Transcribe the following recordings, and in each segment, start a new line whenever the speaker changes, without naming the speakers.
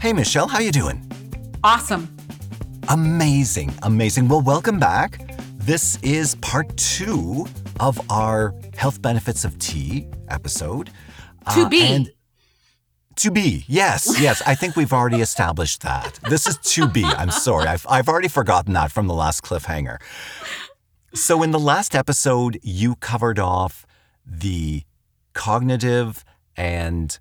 Hey Michelle, how you doing?
Awesome.
Amazing, amazing. Well, welcome back. This is part two of our health benefits of tea episode.
To uh, be.
and to be, yes, yes. I think we've already established that. This is to be. I'm sorry. I've, I've already forgotten that from the last cliffhanger. So, in the last episode, you covered off the cognitive and,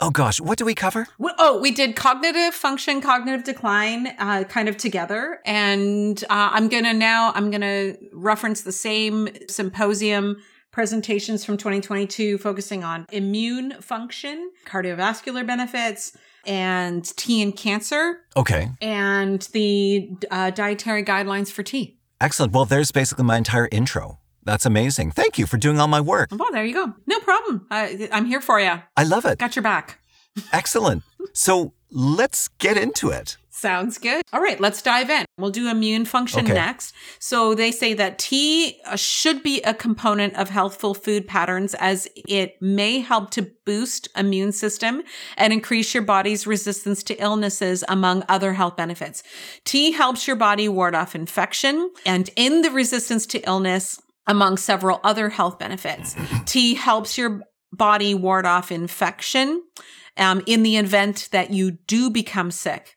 oh gosh, what do we cover?
Oh, we did cognitive function, cognitive decline, uh, kind of together. And uh, I'm going to now, I'm to reference the same symposium presentations from 2022, focusing on immune function, cardiovascular benefits, and tea and cancer,
Okay,
and the uh, dietary guidelines for tea.
excellent. Well, there's basically my entire intro. That's amazing. Thank you for doing all my work.
Well, there you go. No problem. I, I'm here for you.
I love it.
Got your back.
Excellent. So, let's get into it.
Sounds good. All right, let's dive in. We'll do immune function
Okay.
next. So they say that tea uh, should be a component of healthful food patterns as it may help to boost immune system and increase your body's resistance to illnesses among other health benefits. Tea helps your body ward off infection and in the resistance to illness among several other health benefits. tea helps your body ward off infection um, in the event that you do become sick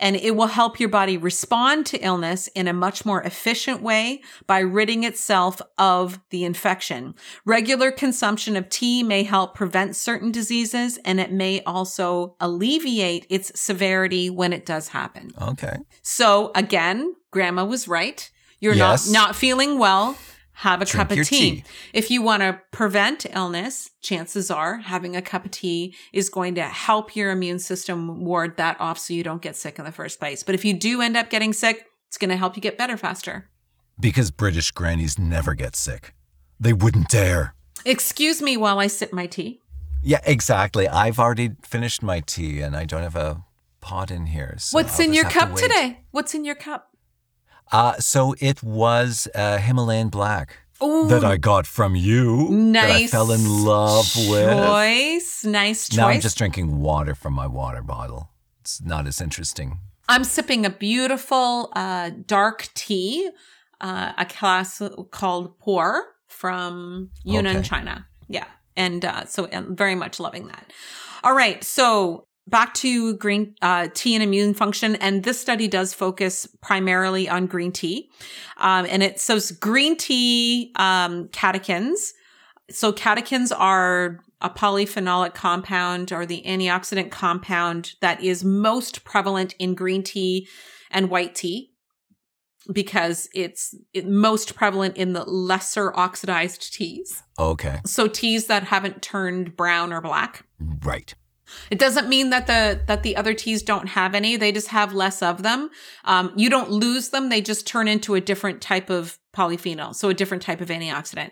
and it will help your body respond to illness in a much more efficient way by ridding itself of the infection. Regular consumption of tea may help prevent certain diseases and it may also alleviate its severity when it does happen.
Okay.
So again, grandma was right. You're
Yes.
not not feeling well. Have a
Drink
cup of tea.
tea.
If you want to prevent illness, chances are having a cup of tea is going to help your immune system ward that off so you don't get sick in the first place. But if you do end up getting sick, it's going to help you get better faster.
Because British grannies never get sick. They wouldn't dare.
Excuse me while I sip my tea.
Yeah, exactly. I've already finished my tea and I don't have a pot in here. So
What's
I'll
in your cup today? What's in your cup?
Uh, so it was uh, Himalayan black
Ooh,
that I got from you. That I
nice
fell in love with.
choice. Nice choice.
Now I'm just drinking water from my water bottle. It's not as interesting.
I'm sipping a beautiful uh, dark tea, uh, a class called Pu-erh from Yunnan,
Okay.
China. Yeah. And uh, so I'm very much loving that. All right. So back to green uh, tea and immune function. And this study does focus primarily on green tea. Um, and it says green tea um, catechins. So catechins are a polyphenolic compound or the antioxidant compound that is most prevalent in green tea and white tea because it's most prevalent in the lesser oxidized teas.
Okay.
So teas that haven't turned brown or black.
Right.
It doesn't mean that the that the other teas don't have any. They just have less of them. Um, you don't lose them. They just turn into a different type of polyphenol, so a different type of antioxidant.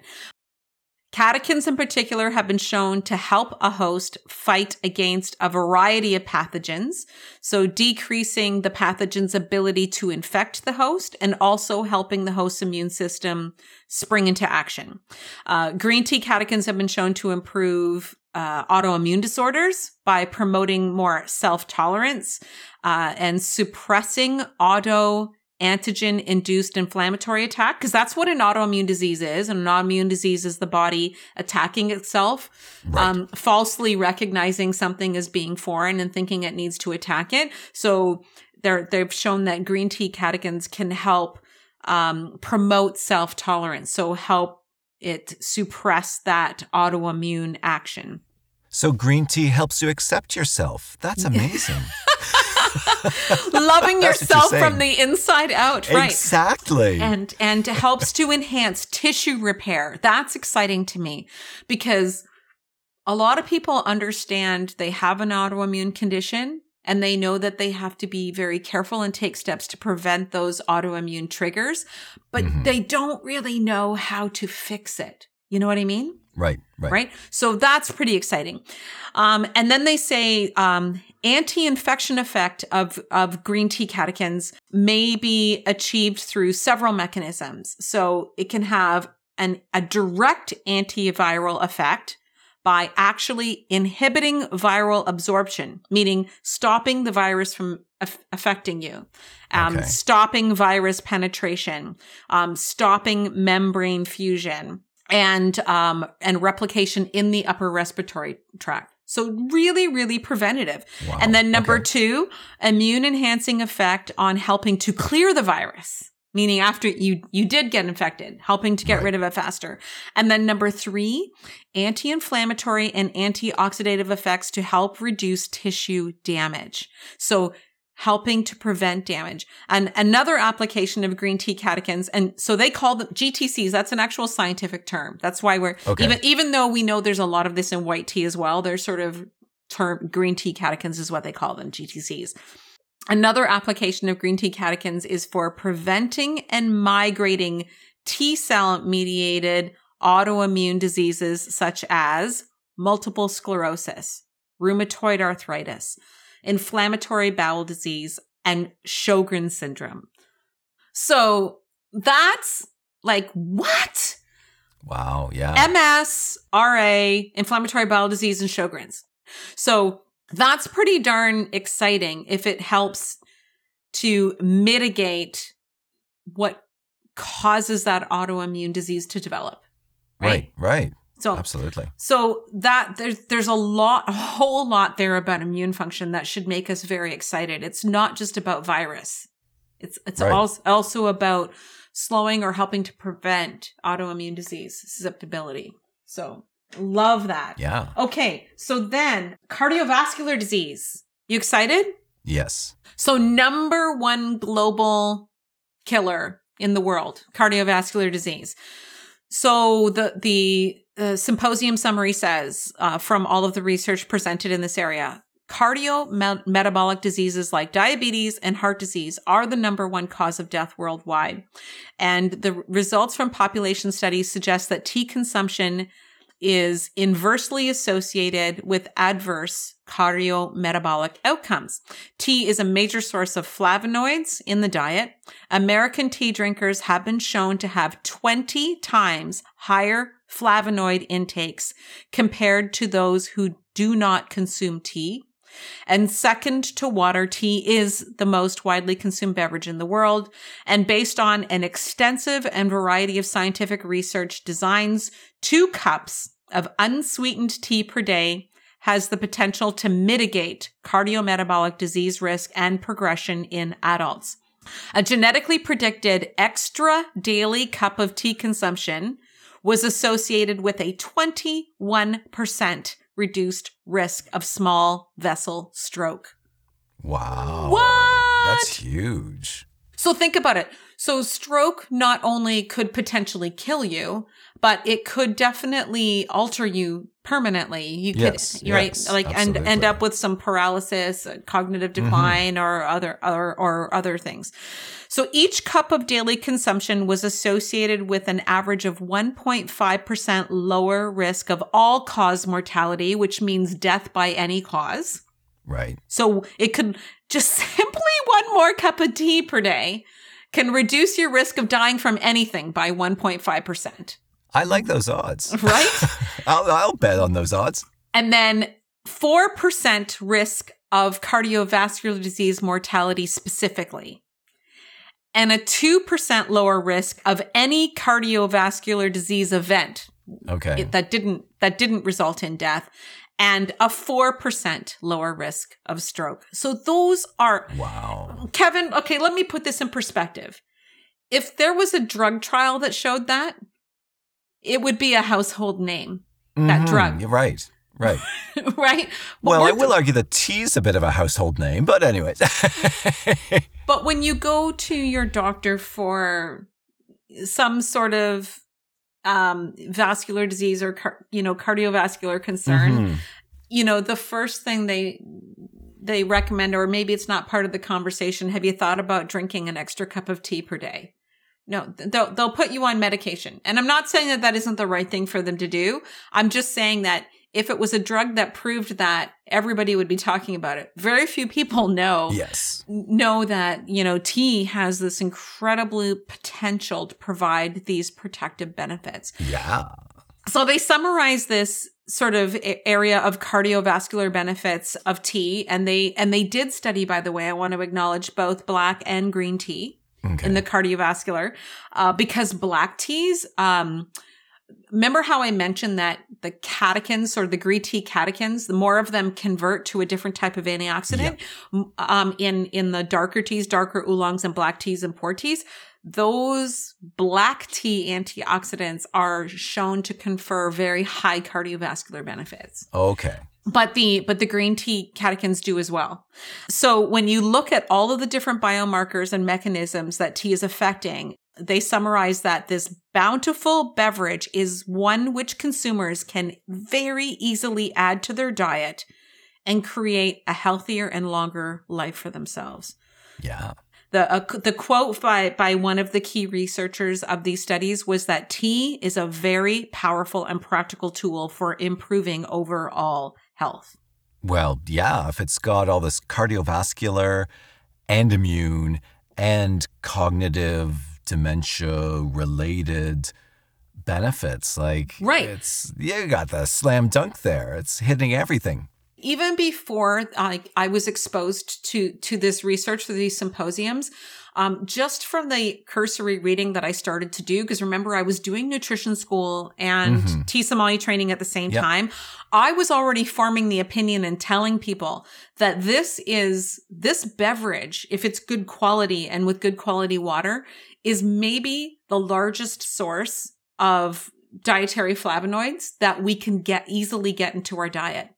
Catechins in particular have been shown to help a host fight against a variety of pathogens. So decreasing the pathogen's ability to infect the host and also helping the host's immune system spring into action. Uh, green tea catechins have been shown to improve uh, autoimmune disorders by promoting more self tolerance uh, and suppressing auto antigen induced inflammatory attack because that's what an autoimmune disease is an autoimmune disease is the body attacking itself
Right.
um, falsely recognizing something as being foreign and thinking it needs to attack it so they're, they've shown that green tea catechins can help um, promote self-tolerance so help it suppress that autoimmune action
So green tea helps you accept yourself. That's amazing.
loving
you're
yourself from the inside out right
Exactly.
and and helps to enhance tissue repair. That's exciting to me because a lot of people understand they have an autoimmune condition and they know that they have to be very careful and take steps to prevent those autoimmune triggers, but
Mhm.
they don't really know how to fix it. You know what I mean?
right. Right.
right? So that's pretty exciting. Um, and then they say um, anti-infection effect of of green tea catechins may be achieved through several mechanisms. So it can have an a direct antiviral effect by actually inhibiting viral absorption, meaning stopping the virus from aff- affecting you, um,
Okay.
stopping virus penetration, um, stopping membrane fusion, and um, and replication in the upper respiratory tract. So really, really preventative.
Wow.
And then number
Okay.
two, immune enhancing effect on helping to clear the virus, meaning after you you did get infected, helping to get
Right.
rid of it faster. And then number three, anti-inflammatory and antioxidative effects to help reduce tissue damage. So helping to prevent damage. And another application of green tea catechins, and so they call them GTCs. That's an actual scientific term. That's why we're
Okay.
even even though we know there's a lot of this in white tea as well. There's sort of term green tea catechins is what they call them, GTCs. Another application of green tea catechins is for preventing and migrating T cell mediated autoimmune diseases such as multiple sclerosis, rheumatoid arthritis, inflammatory bowel disease, and Sjogren's syndrome. So that's like, what?
Wow. Yeah.
MS, RA, inflammatory bowel disease, and Sjogren's. So that's pretty darn exciting if it helps to mitigate what causes that autoimmune disease to develop.
right. Right.
So
Absolutely.
so that there's there's a lot a whole lot there about immune function that should make us very excited. It's not just about virus. It's it's
Right.
also also about slowing or helping to prevent autoimmune disease susceptibility. So love that.
Yeah.
Okay, so then cardiovascular disease. You excited?
Yes.
So number one global killer in the world, cardiovascular disease. So the the uh, symposium summary says uh, from all of the research presented in this area, cardio metabolic diseases like diabetes and heart disease are the number one cause of death worldwide, and the results from population studies suggest that tea consumption is inversely associated with adverse cardiometabolic outcomes. Tea is a major source of flavonoids in the diet. American tea drinkers have been shown to have 20 times higher flavonoid intakes compared to those who do not consume tea. And second to water, tea is the most widely consumed beverage in the world. And based on an extensive and variety of scientific research, designs two cups of unsweetened tea per day has the potential to mitigate cardiometabolic disease risk and progression in adults. A genetically predicted extra daily cup of tea consumption was associated with a 21% reduced risk of small vessel stroke.
Wow.
What?
That's huge.
So think about it. So stroke not only could potentially kill you, but it could definitely alter you permanently. You could,
Yes,
right?
yes,
like end, end.
Mm-hmm.
up with some paralysis, cognitive decline, or other, or, or other things. So each cup of daily consumption was associated with an average of 1.5% lower risk of all cause mortality, which means death by any cause.
Right.
So it could just simply one more cup of tea per day can reduce your risk of dying from anything by 1.5%,
I like those odds.
right?
I'll, I'll bet on those odds.
and then 4% risk of cardiovascular disease mortality specifically. And a 2% lower risk of any cardiovascular disease event
Okay.
it- that didn't that didn't result in death and a 4% lower risk of stroke. So those are
wow.
Kevin, okay, let me put this in perspective. If there was a drug trial that showed that, it would be a household name, That
Mhm,
drug.
You're right. Right.
right? But
well, I will argue that tea's a bit of a household name, but anyways.
But when you go to your doctor for some sort of um, vascular disease or car- you know cardiovascular concern,
Mhm.
you know the first thing they they recommend, or maybe it's not part of the conversation. Have you thought about drinking an extra cup of tea per day? No, they'll they'll put you on medication, and I'm not saying that that isn't the right thing for them to do. I'm just saying that if it was a drug that proved that, everybody would be talking about it. Very few people know
Yes.
know that you know tea has this incredibly potential to provide these protective benefits
Yeah.
so they summarize this sort of area of cardiovascular benefits of tea and they and they did study by the way i want to acknowledge both black and green tea okay. in the cardiovascular uh, because black teas um, remember how i mentioned that the catechins or the green tea catechins the more of them convert to a different type of antioxidant um, in in the darker teas darker oolongs and black teas and Pu-erh teas those black tea antioxidants are shown to confer very high cardiovascular benefits.
Okay.
But the but the green tea catechins do as well. So when you look at all of the different biomarkers and mechanisms that tea is affecting, they summarize that this bountiful beverage is one which consumers can very easily add to their diet and create a healthier and longer life for themselves.
Yeah.
The, uh, the quote by, by one of the key researchers of these studies was that tea is a very powerful and practical tool for improving overall health.
Well, yeah, if it's got all this cardiovascular and immune and cognitive dementia related benefits, like
right.
it's you got the slam dunk there. It's hitting everything
even before I, I was exposed to to this research through these symposiums um, just from the cursory reading that I started to do, because remember I was doing nutrition school and mm-hmm. tea sommelier training at the same yep. time. I was already forming the opinion and telling people that this is this beverage, if it's good quality and with good quality water, is maybe the largest source of dietary flavonoids that we can get easily get into our diet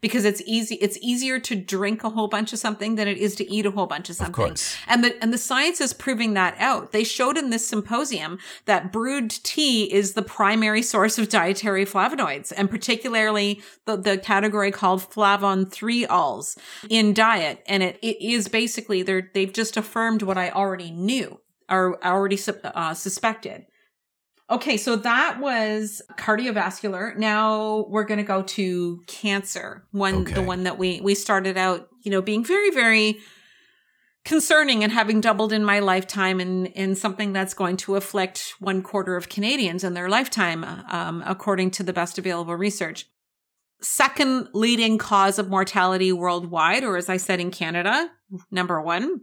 because it's easy it's easier to drink a whole bunch of something than it is to eat a whole bunch of something.
Of course.
and the and the science is proving that out. They showed in this symposium that brewed tea is the primary source of dietary flavonoids and particularly the, the category called flavan-3-ols in diet and it, it is basically they're they've just affirmed what I already knew or already uh, suspected. Okay, so that was cardiovascular. Now we're going to go to cancer. One okay. the one that we we started out, you know, being very very concerning and having doubled in my lifetime and in something that's going to afflict one quarter of Canadians in their lifetime, um, according to the best available research. Second leading cause of mortality worldwide, or as I said in Canada, number one,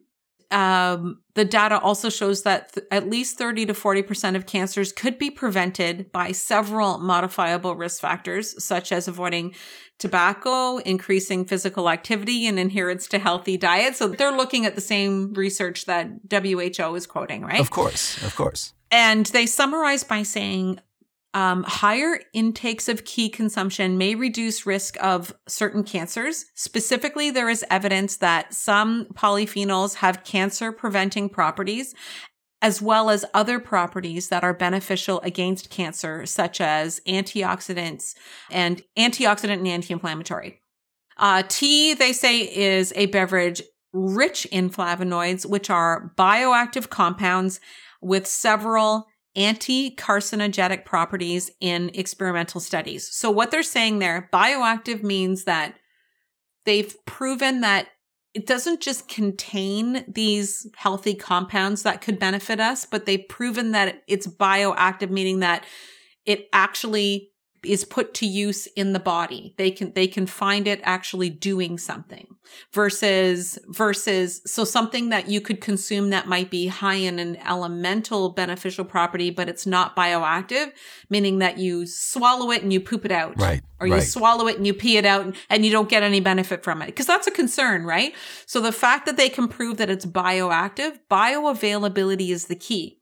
um, the data also shows that th- at least 30 to 40% of cancers could be prevented by several modifiable risk factors, such as avoiding tobacco, increasing physical activity, and adherence to healthy diet. So they're looking at the same research that WHO is quoting, right?
Of course, of course.
And they summarize by saying um, higher intakes of key consumption may reduce risk of certain cancers. Specifically, there is evidence that some polyphenols have cancer preventing properties as well as other properties that are beneficial against cancer, such as antioxidants and antioxidant and anti-inflammatory. Uh, tea, they say, is a beverage rich in flavonoids, which are bioactive compounds with several anti-carcinogenic properties in experimental studies. So what they're saying there, bioactive means that they've proven that it doesn't just contain these healthy compounds that could benefit us, but they've proven that it's bioactive, meaning that it actually is put to use in the body. They can, they can find it actually doing something versus, versus, so something that you could consume that might be high in an elemental beneficial property, but it's not bioactive, meaning that you swallow it and you poop it out.
Right.
Or you
right.
swallow it and you pee it out and, and you don't get any benefit from it. Cause that's a concern, right? So the fact that they can prove that it's bioactive, bioavailability is the key.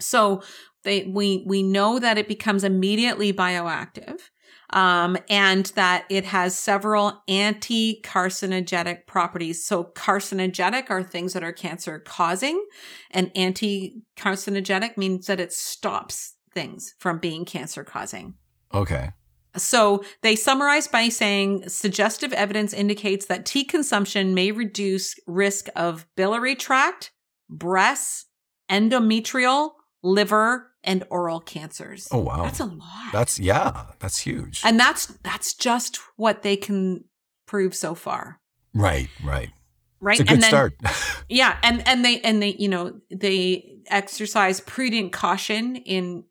So they, we, we know that it becomes immediately bioactive. Um, and that it has several anti-carcinogenic properties. So carcinogenic are things that are cancer causing and anti-carcinogenic means that it stops things from being cancer causing.
Okay.
So they summarize by saying suggestive evidence indicates that tea consumption may reduce risk of biliary tract, breast, endometrial, liver, and oral cancers.
Oh wow.
That's a lot.
That's yeah, that's huge.
And that's that's just what they can prove so far.
Right, right.
Right.
It's a good
and then,
start.
yeah, and and they and they you know, they exercise prudent caution in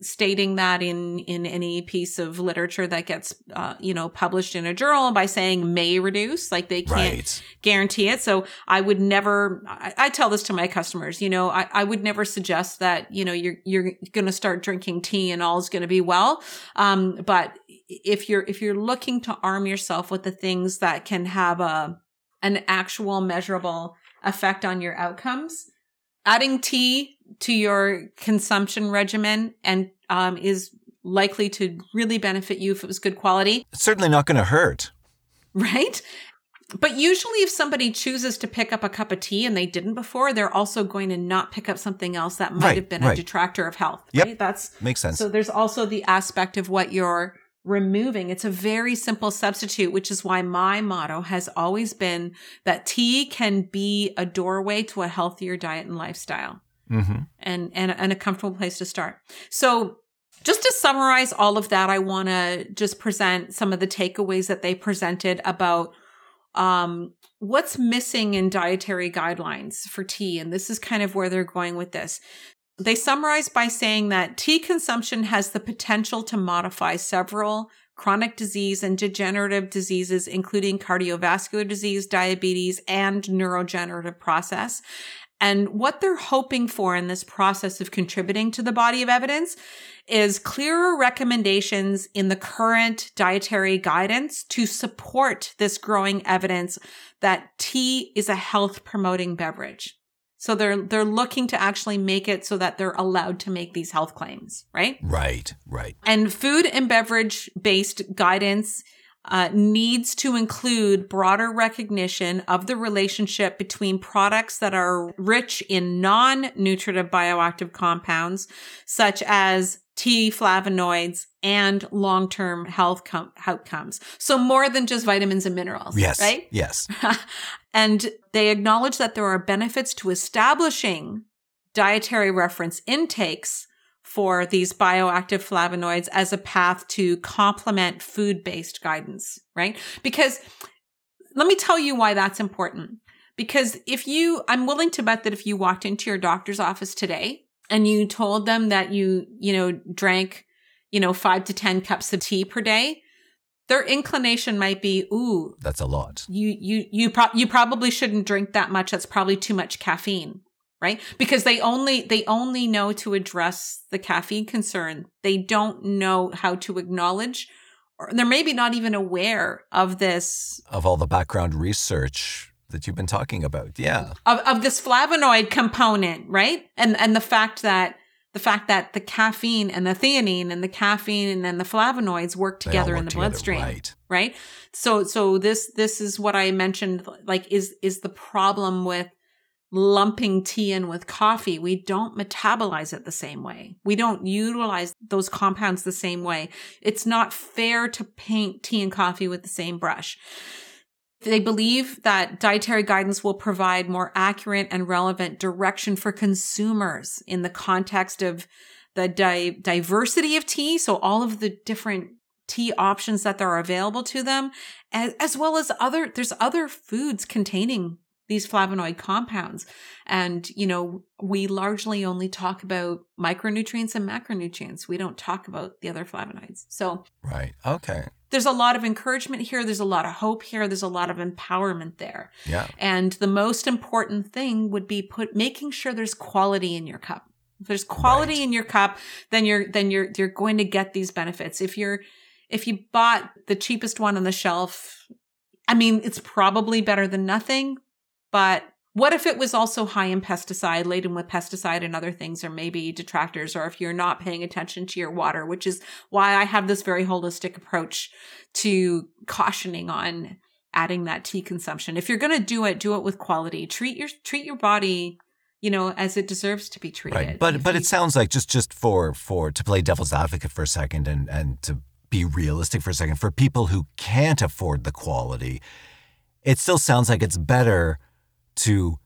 stating that in in any piece of literature that gets uh, you know published in a journal by saying may reduce like they can't
Right.
guarantee it so i would never I, I tell this to my customers you know I, I would never suggest that you know you're you're going to start drinking tea and all is going to be well um but if you're if you're looking to arm yourself with the things that can have a an actual measurable effect on your outcomes adding tea to your consumption regimen and um, is likely to really benefit you if it was good quality
It's certainly not going to hurt.
right? But usually, if somebody chooses to pick up a cup of tea and they didn't before, they're also going to not pick up something else that might
Right,
have been a detractor of health.
Yep.
Right? That's
Makes sense.
so. There's also the aspect of what you're removing. It's a very simple substitute, which is why my motto has always been that tea can be a doorway to a healthier diet and lifestyle
hmm
and and and a comfortable place to start. So just to summarize all of that, I want to just present some of the takeaways that they presented about um, what's missing in dietary guidelines for tea. And this is kind of where they're going with this. They summarize by saying that tea consumption has the potential to modify several chronic disease and degenerative diseases, including cardiovascular disease, diabetes, and neurodegenerative process. And what they're hoping for in this process of contributing to the body of evidence is clearer recommendations in the current dietary guidance to support this growing evidence that tea is a health promoting beverage. So they're they're looking to actually make it so that they're allowed to make these health claims, right?
Right, right.
And food and beverage based guidance uh, needs to include broader recognition of the relationship between products that are rich in non nutritive bioactive compounds, such as tea flavonoids and long term health com- outcomes. So, more than just vitamins and minerals.
Yes.
Right?
Yes.
and they acknowledge that there are benefits to establishing dietary reference intakes for these bioactive flavonoids as a path to complement food based guidance, right? Because let me tell you why that's important. Because if you, I'm willing to bet that if you walked into your doctor's office today and you told them that you, you know, drank, you know, five to 10 cups of tea per day, their inclination might be, ooh,
That's a lot.
you you you pro- you probably shouldn't drink that much that's probably too much caffeine right because they only they only know to address the caffeine concern they don't know how to acknowledge or they're maybe not even aware of this
Of all the background research that you've been talking about. Yeah.
of, of this flavonoid component right and and the fact that the fact that the caffeine and the theanine and the caffeine and then the flavonoids work together
work
in the
together,
bloodstream
Right.
right so so this this is what i mentioned like is is the problem with lumping tea in with coffee we don't metabolize it the same way we don't utilize those compounds the same way it's not fair to paint tea and coffee with the same brush they believe that dietary guidance will provide more accurate and relevant direction for consumers in the context of the di- diversity of tea. So all of the different tea options that are available to them, as, as well as other, there's other foods containing these flavonoid compounds. And, you know, we largely only talk about micronutrients and macronutrients. We don't talk about the other flavonoids. So
Right. Okay.
there's a lot of encouragement here. There's a lot of hope here. There's a lot of empowerment there.
Yeah.
And the most important thing would be put making sure there's quality in your cup. If there's quality
Right.
in your cup, then you're then you're you're going to get these benefits. If you're if you bought the cheapest one on the shelf, I mean, it's probably better than nothing, but what if it was also high in pesticide, laden with pesticide and other things, or maybe detractors, or if you're not paying attention to your water, which is why I have this very holistic approach to cautioning on adding that tea consumption. If you're going to do it, do it with quality. Treat your treat your body, you know, as it deserves to be treated.
Right. But but it sounds like just just for for to play devil's advocate for a second and and to be realistic for a second for people who can't afford the quality, it still sounds like it's better to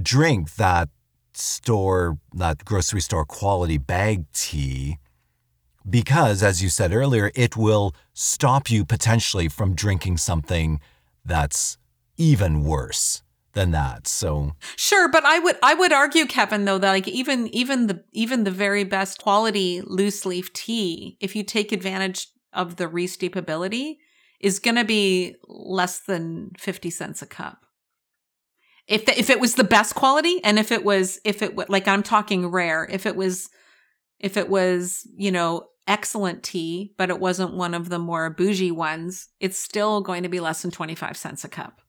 drink that store that grocery store quality bag tea because as you said earlier it will stop you potentially from drinking something that's even worse than that. So
Sure, but I would I would argue, Kevin, though, that like even even the even the very best quality loose leaf tea, if you take advantage of the resteepability, is going to be less than fifty cents a cup. If the, if it was the best quality, and if it was if it like I'm talking rare, if it was if it was you know excellent tea, but it wasn't one of the more bougie ones, it's still going to be less than twenty five cents a cup.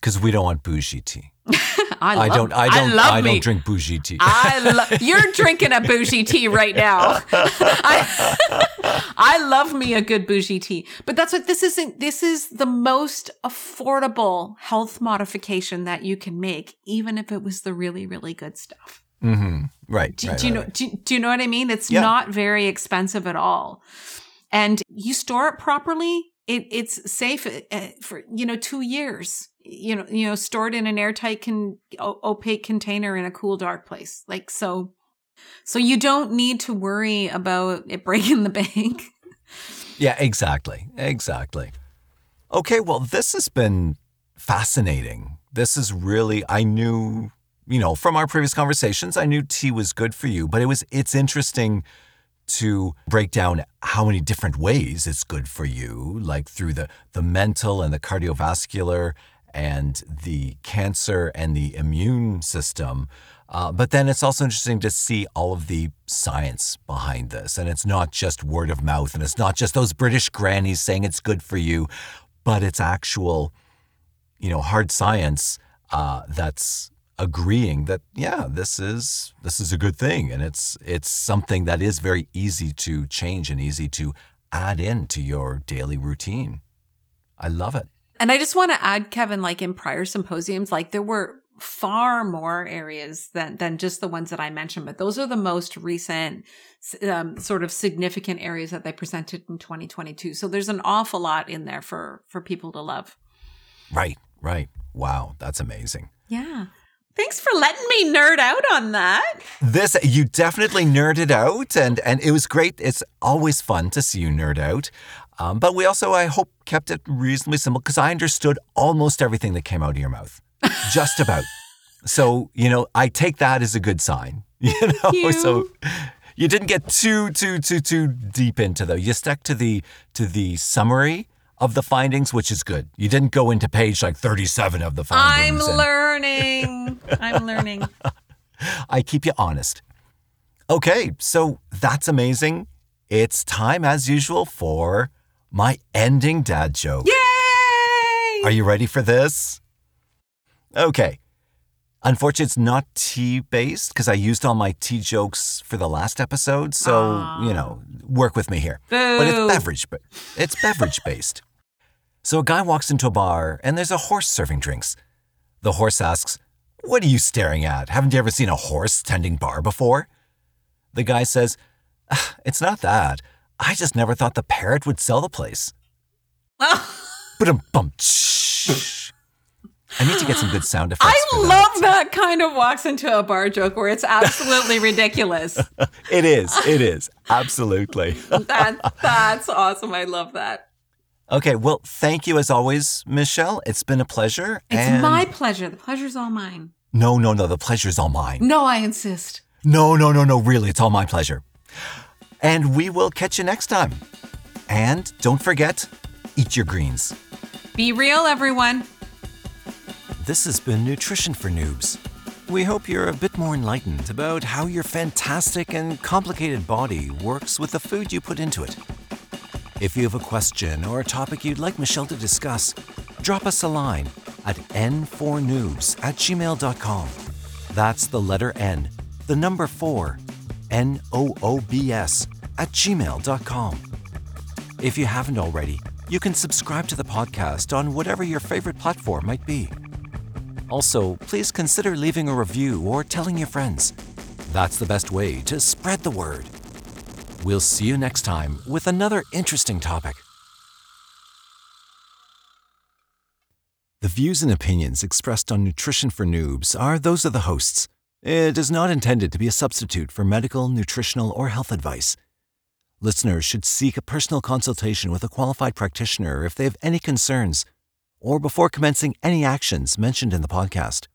because we don't want bougie tea.
I,
I don't. I don't.
love
I, don't drink bougie tea.
I lo- you're drinking a bougie tea right now. I, I love me a good bougie tea, but that's what this isn't. This is the most affordable health modification that you can make, even if it was the really, really good stuff.
hmm Right.
Do,
right,
do you know?
right.
Do, do you know what I mean? It's
Yeah.
not very expensive at all, and you store it properly. It, it's safe uh, for you know two years. You know, you know, stored in an airtight, o- opaque container in a cool, dark place. Like so, so you don't need to worry about it breaking the bank.
Yeah. Exactly. Exactly. Okay. Well, this has been fascinating. This is really. I knew. You know, from our previous conversations, I knew tea was good for you, but it was. It's interesting to break down how many different ways it's good for you, like through the the mental and the cardiovascular and the cancer and the immune system. Uh, but then it's also interesting to see all of the science behind this. And it's not just word of mouth and it's not just those British grannies saying it's good for you, but it's actual, you know, hard science uh, that's agreeing that yeah this is this is a good thing and it's it's something that is very easy to change and easy to add into your daily routine i love it
And I just want to add, Kevin, like in prior symposiums, like there were far more areas than than just the ones that I mentioned, but those are the most recent um, sort of significant areas that they presented in 2022. So there's an awful lot in there for for people to love.
right right wow that's amazing
Yeah. Thanks for letting me nerd out on that.
This you definitely nerded out, and and it was great. It's always fun to see you nerd out, um, but we also I hope kept it reasonably simple because I understood almost everything that came out of your mouth, just about. so you know I take that as a good sign. You know,
you.
so you didn't get too too too too deep into though. You stuck to the to the summary of the findings, which is good. You didn't go into page like thirty seven of the findings. I'm and-
learning. I'm learning.
I keep you honest. Okay, so that's amazing. It's time, as usual, for my ending dad joke.
Yay!
Are you ready for this? Okay. Unfortunately, it's not tea based because I used all my tea jokes for the last episode. So,
Aw.
you know, work with me here.
Boo.
But it's beverage, ba- it's beverage based. So a guy walks into a bar and there's a horse serving drinks. The horse asks, What are you staring at? Haven't you ever seen a horse tending bar before? The guy says, "Ah, It's not that. I just never thought the parrot would sell the place. But bum I need to get some good sound effects.
I love that kind of walks into a bar joke where it's absolutely ridiculous.
It is. It is. Absolutely.
That that's awesome. I love that.
Okay. Well, thank you as always, Michelle. It's been a pleasure.
It's
and-
my pleasure. The pleasure's all mine.
No, no, no. The pleasure's all mine.
No, I insist.
No, no, no, no. Really, it's all my pleasure. And we will catch you next time. And don't forget, eat your greens.
Be real, everyone.
This has been Nutrition for Noobs. We hope you're a bit more enlightened about how your fantastic and complicated body works with the food you put into it. If you have a question or a topic you'd like Michelle to discuss, drop us a line at n4noobs at gmail.com. That's the letter N, the number 4, N O O B S, at gmail.com. If you haven't already, you can subscribe to the podcast on whatever your favorite platform might be. Also, please consider leaving a review or telling your friends. That's the best way to spread the word. We'll see you next time with another interesting topic. The views and opinions expressed on Nutrition for Noobs are those of the hosts. It is not intended to be a substitute for medical, nutritional, or health advice. Listeners should seek a personal consultation with a qualified practitioner if they have any concerns or before commencing any actions mentioned in the podcast.